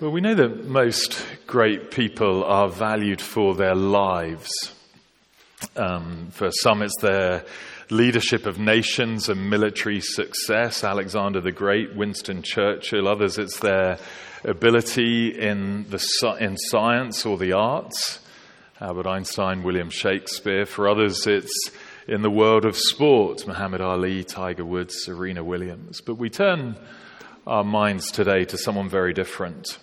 Well, we know that most great people are valued for their lives. Um, for some, it's their leadership of nations and military success, Alexander the Great, Winston Churchill. Others, it's their ability in, the, in science or the arts, Albert Einstein, William Shakespeare. For others, it's in the world of sport, Muhammad Ali, Tiger Woods, Serena Williams. But we turn our minds today to someone very different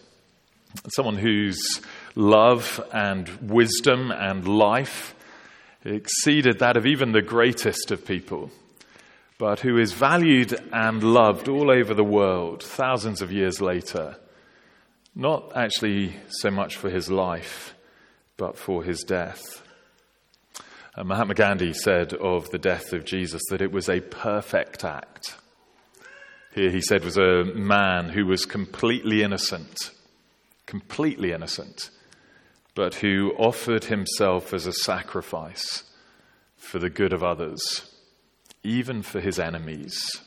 someone whose love and wisdom and life exceeded that of even the greatest of people, but who is valued and loved all over the world thousands of years later, not actually so much for his life, but for his death. Uh, Mahatma Gandhi said of the death of Jesus that it was a perfect act. Here he said was a man who was completely innocent completely innocent, but who offered himself as a sacrifice for the good of others, even for his enemies.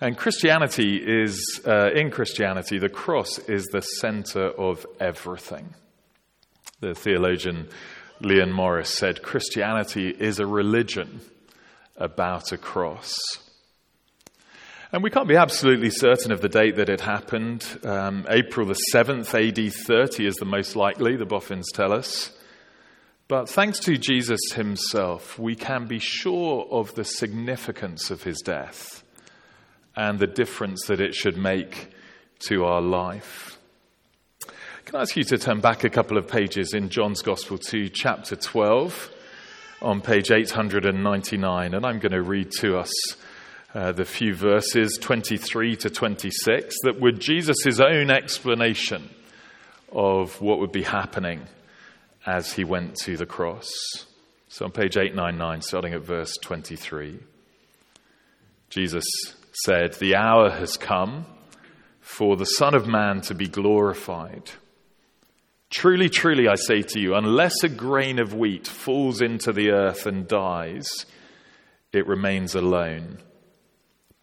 And Christianity is, uh, in Christianity, the cross is the center of everything. The theologian Leon Morris said Christianity is a religion about a cross. And we can't be absolutely certain of the date that it happened. Um, April the 7th, AD 30 is the most likely, the boffins tell us. But thanks to Jesus himself, we can be sure of the significance of his death and the difference that it should make to our life. Can I ask you to turn back a couple of pages in John's Gospel to chapter 12 on page 899, and I'm going to read to us uh, the few verses 23 to 26 that were Jesus' own explanation of what would be happening as he went to the cross. So on page 899, starting at verse 23, Jesus said, The hour has come for the Son of Man to be glorified. Truly, truly, I say to you, unless a grain of wheat falls into the earth and dies, it remains alone.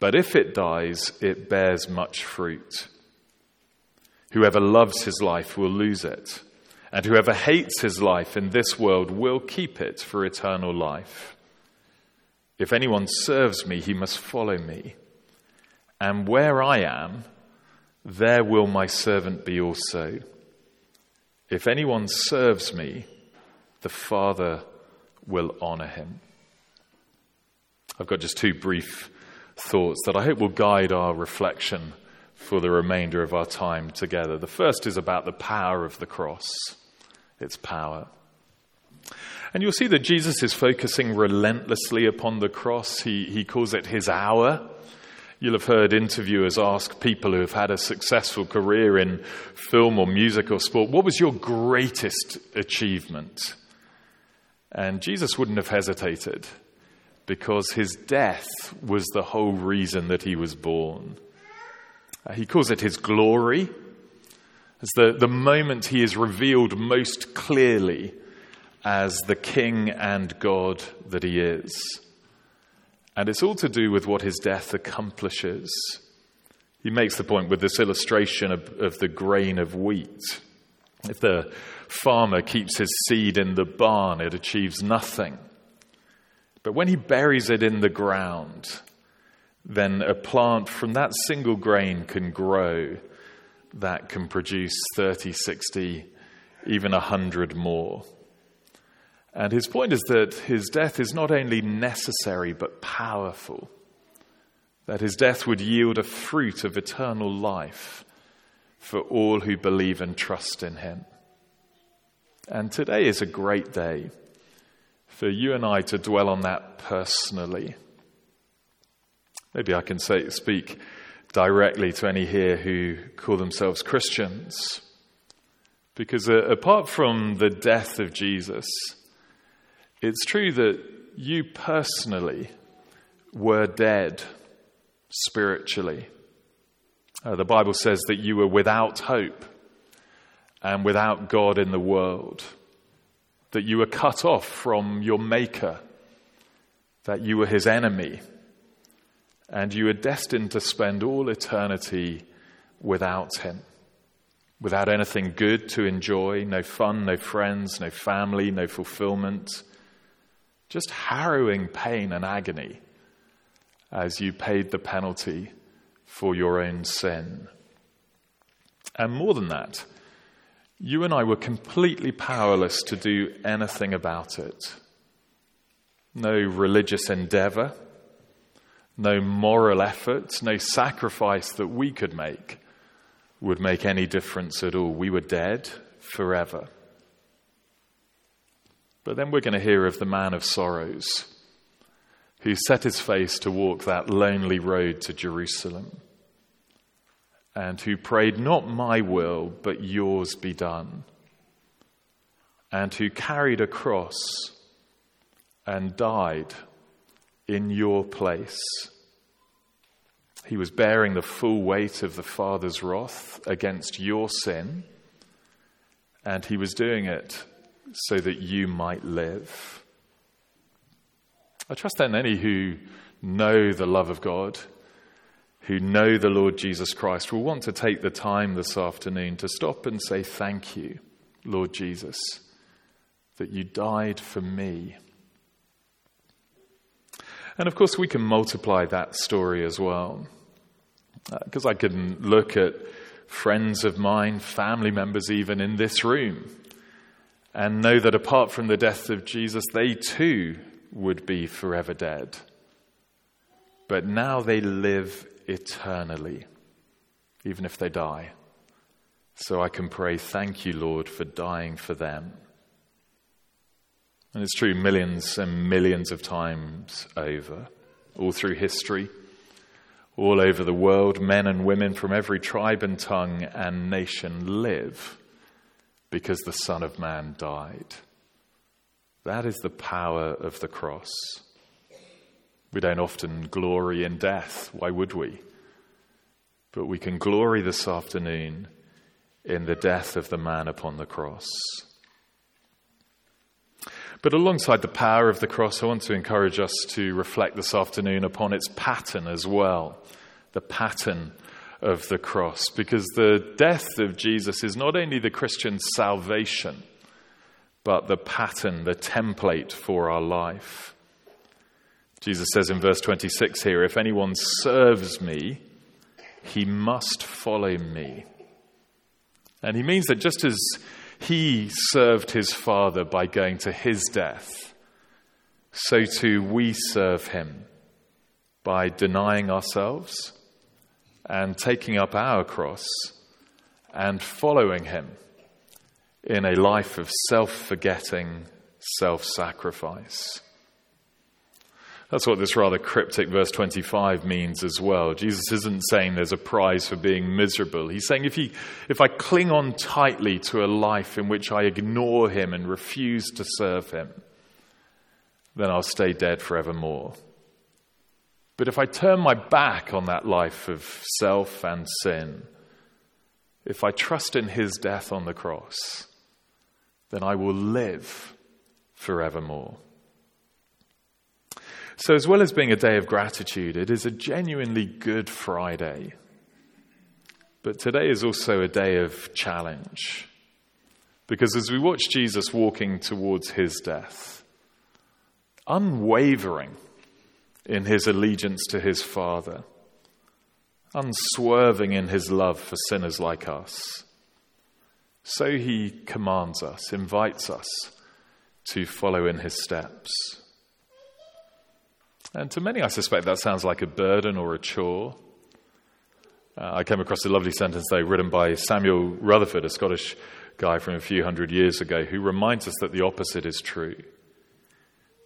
But if it dies, it bears much fruit. Whoever loves his life will lose it, and whoever hates his life in this world will keep it for eternal life. If anyone serves me, he must follow me. And where I am, there will my servant be also. If anyone serves me, the Father will honor him. I've got just two brief thoughts that I hope will guide our reflection for the remainder of our time together. The first is about the power of the cross, its power. And you'll see that Jesus is focusing relentlessly upon the cross. He, he calls it his hour. You'll have heard interviewers ask people who have had a successful career in film or music or sport, what was your greatest achievement? And Jesus wouldn't have hesitated because his death was the whole reason that he was born. Uh, he calls it his glory. As the, the moment he is revealed most clearly as the King and God that he is. And it's all to do with what his death accomplishes. He makes the point with this illustration of, of the grain of wheat. If the farmer keeps his seed in the barn, it achieves nothing. But when he buries it in the ground, then a plant from that single grain can grow that can produce 30, 60, even 100 more. And his point is that his death is not only necessary but powerful, that his death would yield a fruit of eternal life for all who believe and trust in him. And today is a great day for you and I to dwell on that personally. Maybe I can say, speak directly to any here who call themselves Christians. Because uh, apart from the death of Jesus, it's true that you personally were dead spiritually. Uh, the Bible says that you were without hope and without God in the world that you were cut off from your Maker, that you were his enemy, and you were destined to spend all eternity without him. without anything good to enjoy, no fun, no friends, no family, no fulfillment, just harrowing pain and agony as you paid the penalty for your own sin. And more than that, you and I were completely powerless to do anything about it. No religious endeavor, no moral effort, no sacrifice that we could make would make any difference at all. We were dead forever. But then we're going to hear of the man of sorrows who set his face to walk that lonely road to Jerusalem and who prayed, Not my will, but yours be done, and who carried a cross and died in your place. He was bearing the full weight of the Father's wrath against your sin, and he was doing it so that you might live. I trust that any who know the love of God, who know the Lord Jesus Christ, will want to take the time this afternoon to stop and say, Thank you, Lord Jesus, that you died for me. And of course, we can multiply that story as well. Because uh, I can look at friends of mine, family members even in this room, and know that apart from the death of Jesus, they too would be forever dead. But now they live eternally, even if they die. So I can pray, Thank you, Lord, for dying for them. And it's true millions and millions of times over, all through history, all over the world, men and women from every tribe and tongue and nation live because the Son of Man died. That is the power of the cross. We don't often glory in death. Why would we? But we can glory this afternoon in the death of the man upon the cross. But alongside the power of the cross, I want to encourage us to reflect this afternoon upon its pattern as well. The pattern of the cross. Because the death of Jesus is not only the Christian salvation, but the pattern, the template for our life. Jesus says in verse 26 here if anyone serves me, he must follow me. And he means that just as he served his Father by going to his death. So too we serve him by denying ourselves and taking up our cross and following him in a life of self forgetting self sacrifice. That's what this rather cryptic verse 25 means as well. Jesus isn't saying there's a prize for being miserable. He's saying if, he, if I cling on tightly to a life in which I ignore him and refuse to serve him, then I'll stay dead forevermore. But if I turn my back on that life of self and sin, if I trust in his death on the cross, then I will live forevermore. So, as well as being a day of gratitude, it is a genuinely good Friday. But today is also a day of challenge. Because as we watch Jesus walking towards his death, unwavering in his allegiance to his Father, unswerving in his love for sinners like us, so he commands us, invites us to follow in his steps. And to many, I suspect that sounds like a burden or a chore. Uh, I came across a lovely sentence, though, written by Samuel Rutherford, a Scottish guy from a few hundred years ago, who reminds us that the opposite is true.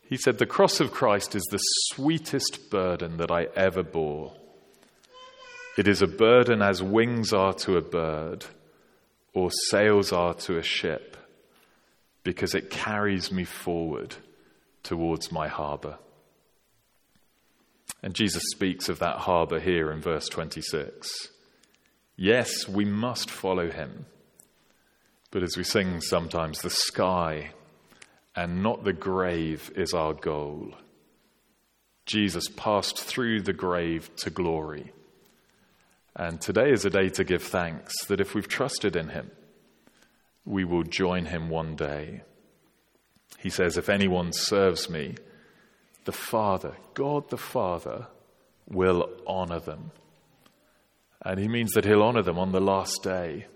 He said, The cross of Christ is the sweetest burden that I ever bore. It is a burden as wings are to a bird or sails are to a ship, because it carries me forward towards my harbor. And Jesus speaks of that harbor here in verse 26. Yes, we must follow him. But as we sing sometimes, the sky and not the grave is our goal. Jesus passed through the grave to glory. And today is a day to give thanks that if we've trusted in him, we will join him one day. He says, If anyone serves me, the Father, God the Father, will honor them. And he means that he'll honor them on the last day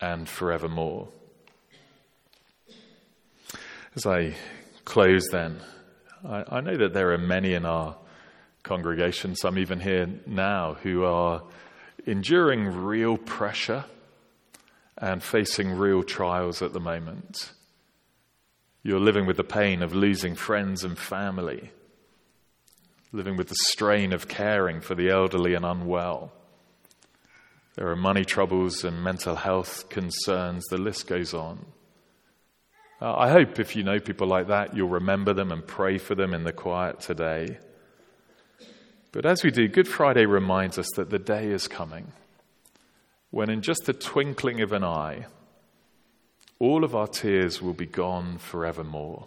and forevermore. As I close, then, I, I, know that there are many in our congregation, some even here now, who are enduring real pressure and facing real trials at the moment. You're living with the pain of losing friends and family, living with the strain of caring for the elderly and unwell. There are money troubles and mental health concerns, the list goes on. Uh, I hope if you know people like that, you'll remember them and pray for them in the quiet today. But as we do, Good Friday reminds us that the day is coming when, in just the twinkling of an eye, all of our tears will be gone forevermore.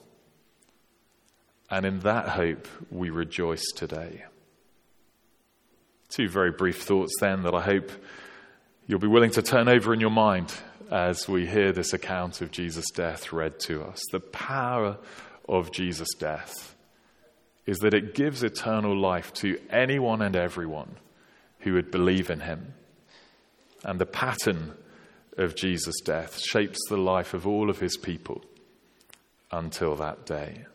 And in that hope, we rejoice today. Two very brief thoughts then that I hope you'll be willing to turn over in your mind as we hear this account of Jesus' death read to us. The power of Jesus' death is that it gives eternal life to anyone and everyone who would believe in him. And the pattern of Jesus' death shapes the life of all of his people until that day.